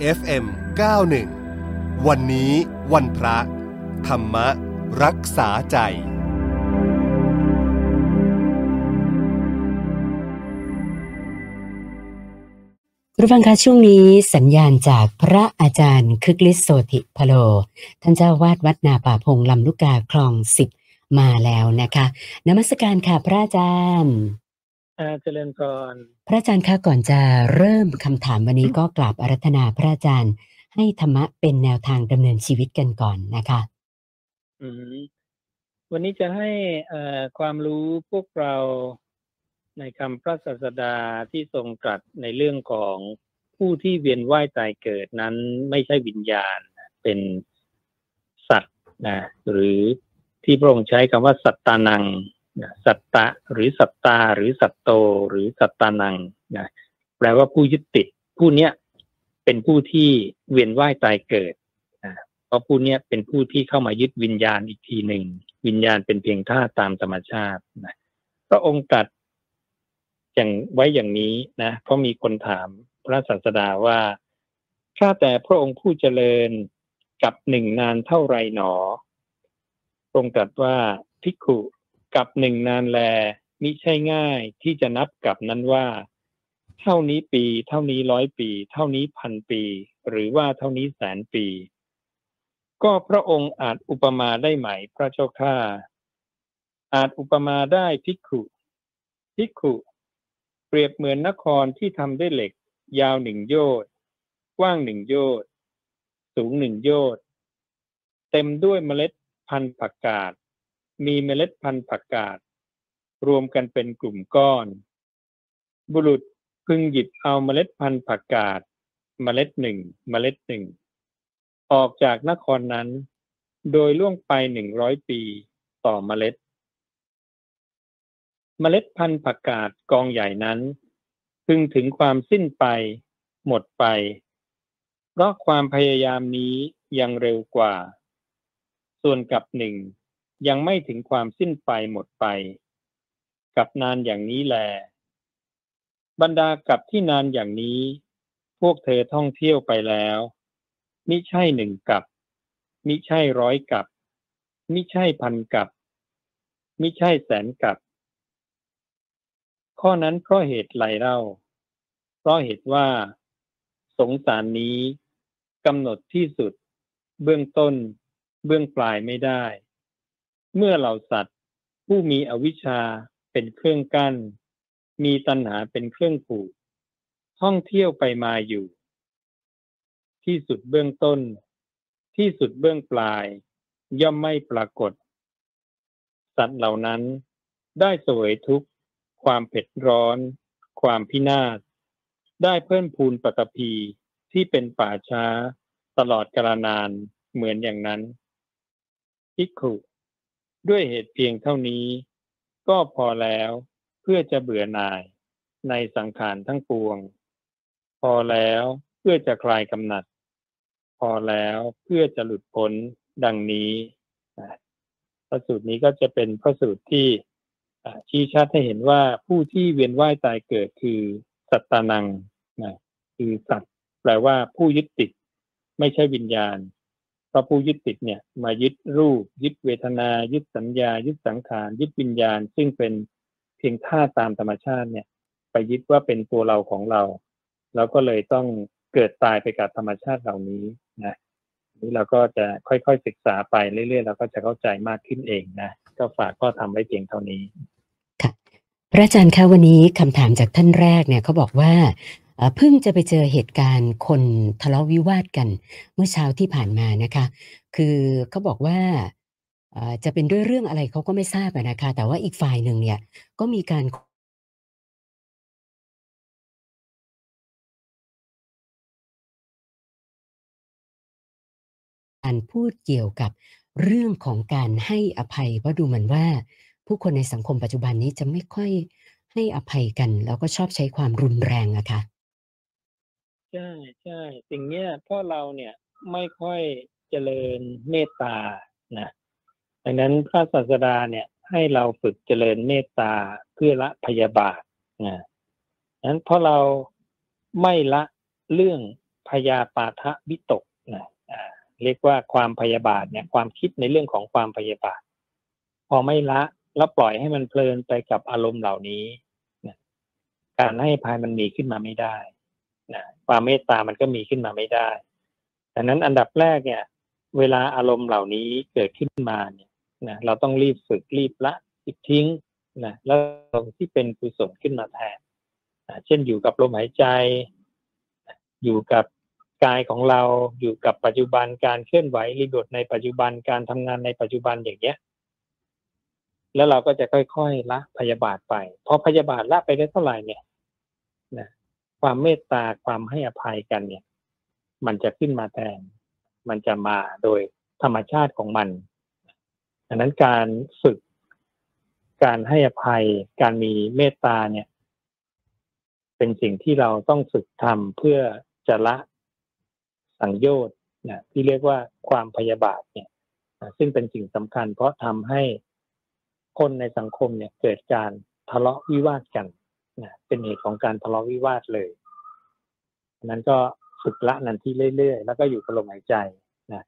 FM 91 วันนี้วันพระ ธรรมรักษาใจ คุณฟังคะช่วงนี้สัญญาณจากพระอาจารย์คึกฤทธิ์โสติพโล ท่านเจ้าวาดวัดนาป่าพงลำลูกกาคลองสิบมาแล้วนะคะนมัสการค่ะพระอาจารย์ เจริญพรพระอาจารย์คะก่อนจะเริ่มคำถามวันนี้ก็กราบอารัธนาพระอาจารย์ ให้ธรรมะเป็นแนวทางดำเนินชีวิตกันก่อนนะคะ อืมวันนี้จะให้ความรู้พวกเราในคำพระศาสดาที่ทรงตรัสในเรื่องของผู้ที่เวียนว่ายตายเกิดนั้น ไม่ใช่วิญญาณเป็นสัตว์นะหรือที่พระองค์ใช้คำว่าสัตตานัง สัตตะหรือสัตตาหรือสัตโตหรือสัตตานังนะแปลว่าผู้ยึดติด ผู้เนี้ยเป็นผู้ที่เวียนว่ายตายเกิดนะเพราะผู้เนี้ยเป็นผู้ที่เข้ามายึดวิญญาณอีกทีหนึ่งวิญญาณเป็นเพียงธาตุตามธรรมชาตินะพระองค์ตรัสอย่างไว้อย่างนี้นะเพราะมีคนถามพระศาสดาว่าข้าแต่พระองค์ผู้เจริญกับหนึ่งนานเท่าไรหนอ ทรงตรัสว่าพิกุ กับหนึ่งนานแลมิใช่ง่ายที่จะนับกับนั้นว่า เท่านี้ปี เท่านี้ร้อยปี เท่านี้พันปี หรือว่าเท่านี้แสนปี ก็พระองค์อาจอุปมาได้ไหมพระเจ้าข้าอาจอุปมาได้พิกุพิกุเปรียบเหมือนนครที่ทำด้วยเหล็ก ยาวหนึ่งโยชน์กว้างหนึ่งโยชน์สูงหนึ่งโยชน์เต็มด้วยเมล็ดพันธุ์ผักกาด มีเมล็ดพันธุ์ผักกาดรวมกันเป็นกลุ่มก้อน บุรุษพึงหยิบเอาเมล็ดพันธุ์ผักกาดเมล็ดหนึ่งเมล็ดหนึ่งออกจากนครนั้น โดยล่วงไปหนึ่งร้อยปีต่อเมล็ด เมล็ดพันธุ์ผักกาดกองใหญ่นั้น พึงถึงความสิ้นไป หมดไป เพราะความพยายามนี้ยังเร็วกว่า ส่วนกับหนึ่ง ยังไม่ถึงความสิ้นไปหมดไป กับนานอย่างนี้แล บรรดากับที่นานอย่างนี้ พวกเธอท่องเที่ยวไปแล้วมิใช่หนึ่งกับมิใช่ร้อยกับมิใช่พันกับมิใช่แสนกับ ข้อนั้นเพราะเหตุไรเล่า เพราะเหตุว่า สงสารนี้กำหนดที่สุด เบื้องต้น เบื้องปลายไม่ได้ เมื่อเหล่าสัตว์ผู้มีอวิชชาเป็นเครื่องกั้น มีตัณหาเป็นเครื่องผูก ท่องเที่ยวไปมาอยู่ ที่สุดเบื้องต้น ที่สุดเบื้องปลาย ย่อมไม่ปรากฏ สัตว์เหล่านั้นได้เสวยทุกข์ ความเผ็ดร้อน ความพินาศ ได้เพิ่มพูนปตพีที่เป็นป่าช้า ตลอดกาลนานเหมือนอย่างนั้นทิขุ ด้วยเหตุเพียงเท่านี้ ก็พอแล้วเพื่อจะเบื่อหน่ายในสังขารทั้งปวง พอแล้วเพื่อจะคลายกำหนัด พอแล้วเพื่อจะหลุดพ้นดังนี้พระสูตรนี้ก็จะเป็นพระสูตรที่ชี้ชัดให้เห็นว่าผู้ที่เวียนว่ายตายเกิดคือสัตตานังนะคือสัตว์แปลว่าผู้ยึดติด ไม่ใช่วิญญาณ พราะผู้ยึดติดเนี่ยมายึดรูป ยึดเวทนา ยึดสัญญา ยึดสังขาร ยึดวิญญาณ ซึ่งเป็นเพียงท่าตามธรรมชาติเนี่ย ไปยึดว่าเป็นตัวเราของเรา แล้วก็เลยต้องเกิดตายไปกับธรรมชาติเหล่านี้นะนี้เราก็จะค่อยๆศึกษาไปเรื่อยๆเราก็จะเข้าใจมากขึ้นเองนะก็ฝากก็ทำไว้เพียงเท่านี้ค่ะพระอาจารย์คะวันนี้คำถามจากท่านแรกเนี่ยเขาบอกว่า เพิ่งจะไปเจอเหตุการณ์คนทะเลาะวิวาทกันเมื่อเช้าที่ผ่านมานะคะ คือเขาบอกว่าจะเป็นด้วยเรื่องอะไรเขาก็ไม่ทราบนะคะ แต่ว่าอีกฝ่ายหนึ่งเนี่ยก็มีการการพูดเกี่ยวกับเรื่องของการให้อภัยเพราะดูเหมือนว่า ผู้คนในสังคมปัจจุบันนี้จะไม่ค่อยให้อภัยกัน แล้วก็ชอบใช้ความรุนแรงอะคะ่ะ ใช่ใช่สิ่งเนี้ยพ่อเราเนี่ยไม่ค่อยเจริญเมตตานะดังนั้นพระศาสดาเนี่ยให้เราฝึกเจริญเมตตาเพื่อละพยาบาทนะนั้นเพราะเราไม่ละเรื่องพยาปาทะวิตกนะอ่าเรียกว่าความพยาบาทเนี่ยความคิดในเรื่องของความพยาบาท พอไม่ละแล้วปล่อยให้มันเพลินไปกับอารมณ์เหล่านี้นะการให้ภายมันมีขึ้นมาไม่ได้ ความเมตตามันก็มีขึ้นมาไม่ได้ดังนั้นอันดับแรกเนี่ย เวลาอารมณ์เหล่านี้เกิดขึ้นมาเนี่ยนะเราต้องรีบฝึกรีบละรีบทิ้งนะแล้วลงที่เป็นกุศลขึ้นมาแทนนะเช่นอยู่กับลมหายใจ อยู่กับกายของเราอยู่กับปัจจุบันการเคลื่อนไหวรีบทในปัจจุบันการทำงานในปัจจุบันอย่างเงี้ย แล้วเราก็จะค่อยๆละพยาบาทไปพอพยาบาทละไปได้เท่าไหร่เนี่ยนะ ความเมตตาความให้อภัยกันเนี่ย มันจะขึ้นมาแทนมันจะมาโดยธรรมชาติของมันดังนั้นการฝึกการให้อภัยการมีเมตตาเนี่ย เป็นสิ่งที่เราต้องฝึกทำเพื่อจะละสังโยชน์นะที่เรียกว่าความพยาบาทเนี่ยซึ่งเป็นสิ่งสำคัญ เพราะทำให้คนในสังคมเนี่ยเกิดการทะเลาะวิวาทกัน นะเป็นเหตุของการทะเลาะวิวาทเลยนั้นก็ฝึกละนันที่เรื่อยๆ แล้วก็อยู่กับลมหายใจนะ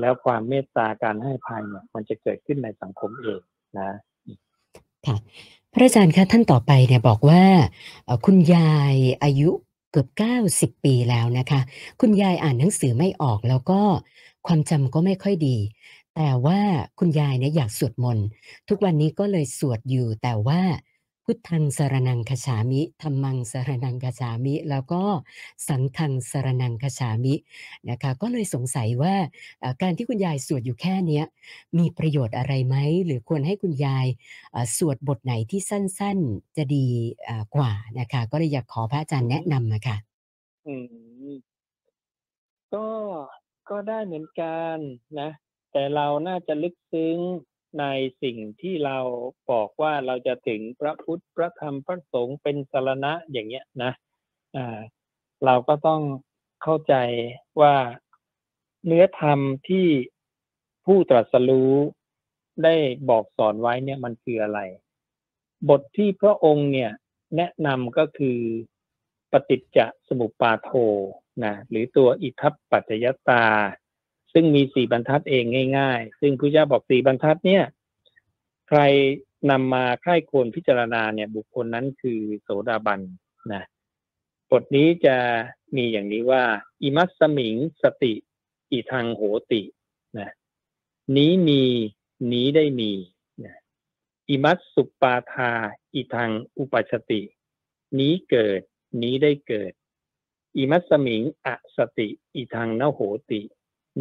แล้วความเมตตาการให้ภัยเนี่ย มันจะเกิดขึ้นในสังคมเองนะค่ะพระอาจารย์คะท่านต่อไปเนี่ยบอกว่า คุณยายอายุเกือบ90ปีแล้วนะคะ คุณยายอ่านหนังสือไม่ออกแล้วก็ความจำก็ไม่ค่อยดี แต่ว่าคุณยายเนี่ยอยากสวดมนต์ทุกวันนี้ก็เลยสวดอยู่แต่ว่า พุทธังสารนังคฉามิธรรมังสารนังคฉามิ แล้วก็สังฆังสารนังคฉามินะคะก็เลยสงสัยว่าการที่คุณยายสวดอยู่แค่เนี้มีประโยชน์อะไรไหม หรือควรให้คุณยายสวดบทไหนที่สั้นๆจะดีกว่านะคะก็เลยอยากขอพระอาจารย์แนะนำอะคะอืมก็ก็ได้เหมือนกันนะ แต่เราน่าจะลึกซึ้ง ในสิ่งที่เราบอกว่าเราจะถึงพระพุทธพระธรรมพระสงฆ์เป็นสารณะอย่างเงี้ยนะอ่าเราก็ต้องเข้าใจว่าเนื้อธรรมที่ผู้ตรัสรู้ได้บอกสอนไว้เนี่ยมันคืออะไร บทที่พระองค์เนี่ยแนะนำก็คือปฏิจจสมุปบาโทนะหรือตัวอิทัปปัจจยตา ซึ่งมีสี่บรรทัดเองง่ายๆ ซึ่งพระเจ้าบอกสี่บรรทัดเนี่ย ใครนำมาค่ายควรพิจารณาเนี่ย บุคคลนั้นคือโสดาบันนะบทนี้จะมีอย่างนี้ว่า อิมัสมิงสติ อิทังโหตินะนี้มีนี้ได้มีนะอิมัสสุปปาทา อิทังอุปชติ นี้เกิด นี้ได้เกิด อิมัสสมิงอสติ อิทังนโหติ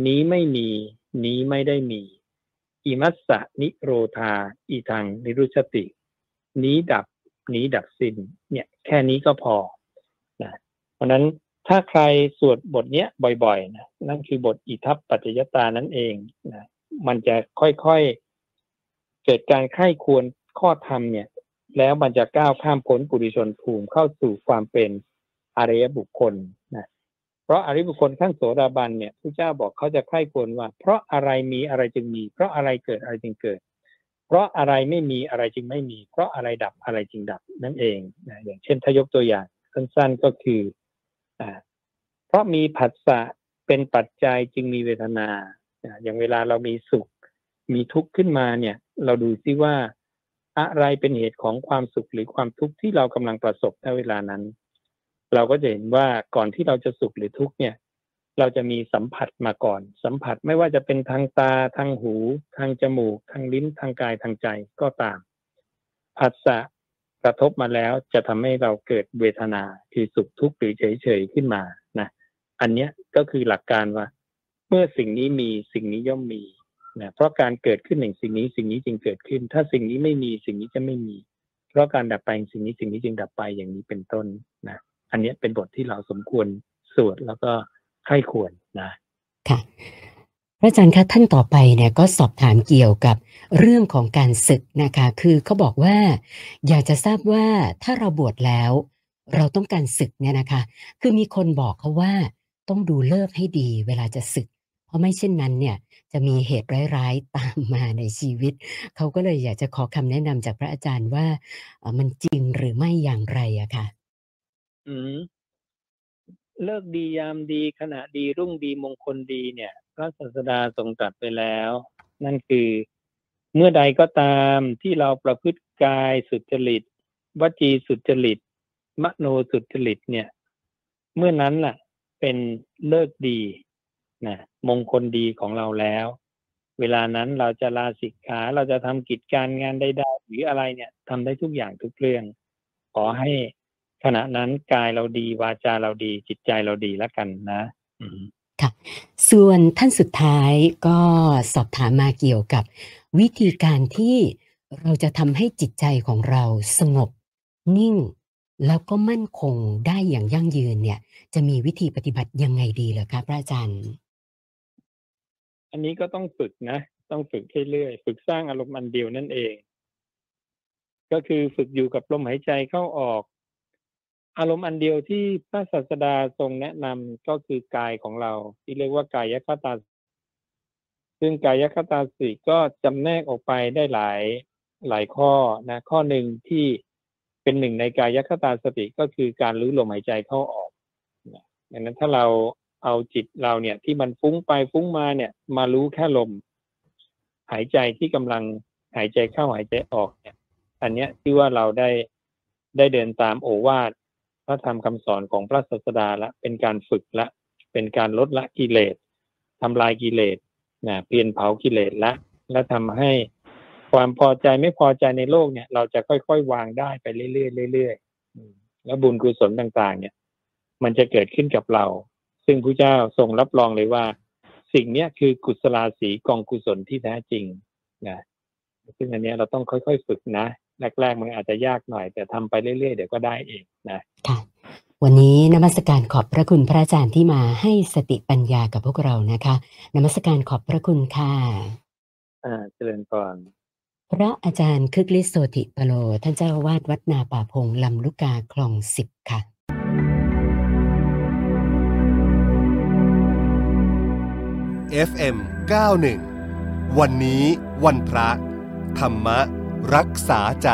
นี้ไม่มี นี้ไม่ได้มี อิมัสสะนิโรธาอิทังนิรุชติ นี้ดับ นี้ดับสิ้น เนี่ย แค่นี้ก็พอนะเพราะนั้นถ้าใครสวดบทเนี้ยบ่อยๆนะนั่นคือบทอิทัปปัจจยตานั่นเองนะมันจะค่อยๆเกิดการไข้ควรข้อธรรมเนี่ย แล้วมันจะก้าวข้ามพ้นปุถุชนภูมิเข้าสู่ความเป็นอริยบุคคลนะ เพราะอริบุคคลขั้นโสดาบันเนี่ยพระเจ้าบอกเขาจะไข้ควรว่า เพราะอะไรมีอะไรจึงมี เพราะอะไรเกิดอะไรจึงเกิด เพราะอะไรไม่มีอะไรจึงไม่มี เพราะอะไรดับอะไรจึงดับนั่นเองนะอย่างเช่นถ้ายกตัวอย่างสั้นๆก็คืออ่าเพราะมีผัสสะเป็นปัจจัยจึงมีเวทนาอ่าอย่างเวลาเรามีสุข มีทุกข์ขึ้นมาเนี่ย เราดูซิว่าอะไรเป็นเหตุของความสุขหรือความทุกข์ที่เรากำลังประสบในเวลานั้น เราก็จะเห็นว่าก่อนที่เราจะสุขหรือทุกข์เนี่ย เราจะมีสัมผัสมาก่อน สัมผัสไม่ว่าจะเป็นทางตาทางหู ทางจมูก ทางลิ้นทางกายทางใจก็ตามผัสสะกระทบมาแล้วจะทำให้เราเกิดเวทนาคือสุขทุกข์หรือเฉยๆขึ้นมานะอันเนี้ยก็คือหลักการว่า เมื่อสิ่งนี้มีสิ่งนี้ย่อมมีนะเพราะการเกิดขึ้นแห่งสิ่งนี้สิ่งนี้จึงเกิดขึ้น ถ้าสิ่งนี้ไม่มีสิ่งนี้จะไม่มี เพราะการดับไปสิ่งนี้สิ่งนี้จึงดับไปอย่างนี้เป็นต้นนะ อันนี้เป็นบทที่เราสมควรสวดแล้วก็ใคร่ควรนะค่ะพระอาจารย์คะท่านต่อไปเนี่ยก็สอบถามเกี่ยวกับเรื่องของการศึกนะคะ คือเขาบอกว่า อยากจะทราบว่าถ้าเราบวชแล้ว เราต้องการศึกเนี่ยนะคะ คือมีคนบอกเขาว่าต้องดูเลิกให้ดีเวลาจะศึก เพราะไม่เช่นนั้นเนี่ยจะมีเหตุร้ายๆตามมาในชีวิต เขาก็เลยอยากจะขอคำแนะนำจากพระอาจารย์ว่ามันจริงหรือไม่อย่างไรอะค่ะ อืมเลิกดียามดีขณะดีรุ่งดีมงคลดีเนี่ย พระศาสดาทรงตรัสไปแล้ว นั่นคือเมื่อใดก็ตามที่เราประพฤติกายสุจริตวจีสุจริต มโนสุจริตเนี่ย เมื่อนั้นล่ะ เป็นเลิกดีนะมงคลดีของเราแล้ว เวลานั้นเราจะลาสิกขาเราจะทำกิจการงานใดๆหรืออะไรเนี่ยทำได้ทุกอย่างทุกเรื่อง ขอให้ ขณะนั้นกายเราดีวาจาเราดี จิตใจเราดีแล้วกันนะอืมค่ะ ส่วนท่านสุดท้ายก็สอบถามมาเกี่ยวกับ วิธีการที่เราจะทำให้จิตใจของเราสงบ นิ่ง แล้วก็มั่นคงได้อย่างยั่งยืนเนี่ย จะมีวิธีปฏิบัติยังไงดีเหรอคะพระอาจารย์ อันนี้ก็ต้องฝึกนะ ต้องฝึกเรื่อยๆฝึกสร้างอารมณ์อันเดียวนั่นเอง ก็คือฝึกอยู่กับลมหายใจเข้าออก อารมณ์อันเดียวที่พระศาสดาทรงแนะนำก็คือกายของเรา ที่เรียกว่ากายคตา ซึ่งกายคตาสิก็จำแนกออกไปได้หลายหลายข้อนะข้อหนึ่งที่เป็นหนึ่งในกายคตาสติก็คือการรู้ลมหายใจเข้าออกดังนั้นถ้าเราเอาจิตเราเนี่ย ที่มันฟุ้งไปฟุ้งมาเนี่ย มารู้แค่ลม หายใจที่กำลังหายใจเข้าหายใจออกเนี่ย อันเนี้ยที่ว่าเราได้ได้เดินตามโอวาท พระธรรมคำสอนของพระศาสดาละ เป็นการฝึกละ เป็นการลดละกิเลสทำลายกิเลสนะเปลี่ยนเผากิเลสละ และทำให้ความพอใจไม่พอใจในโลกเนี่ย เราจะค่อยๆ วางได้ไปเรื่อยๆเรื่อยๆแล้วบุญกุศลต่าง ๆ เนี่ย มันจะเกิดขึ้นกับเรา ซึ่งพระเจ้าทรงรับรองเลยว่า สิ่งเนี้ยคือกุศลาสีกองกุศลที่แท้จริงนะซึ่งอันนี้เราต้องค่อยๆ ฝึกนะ แรก ๆ มันอาจจะยากหน่อย แต่ทำไปเรื่อยๆ เดี๋ยวก็ได้เองนะค่ะวันนี้นมัสการขอบพระคุณพระอาจารย์ที่มาให้สติปัญญากับพวกเรานะคะนมัสการขอบพระคุณค่ะอ่าเจริญพรพระอาจารย์คึกฤทธิ์โสติปโล ท่านเจ้าอาวาสวัดนาป่าพงลำลูกกาคลองสิบค่ะ FM 91วันนี้วันพระ ธรรม รักษาใจ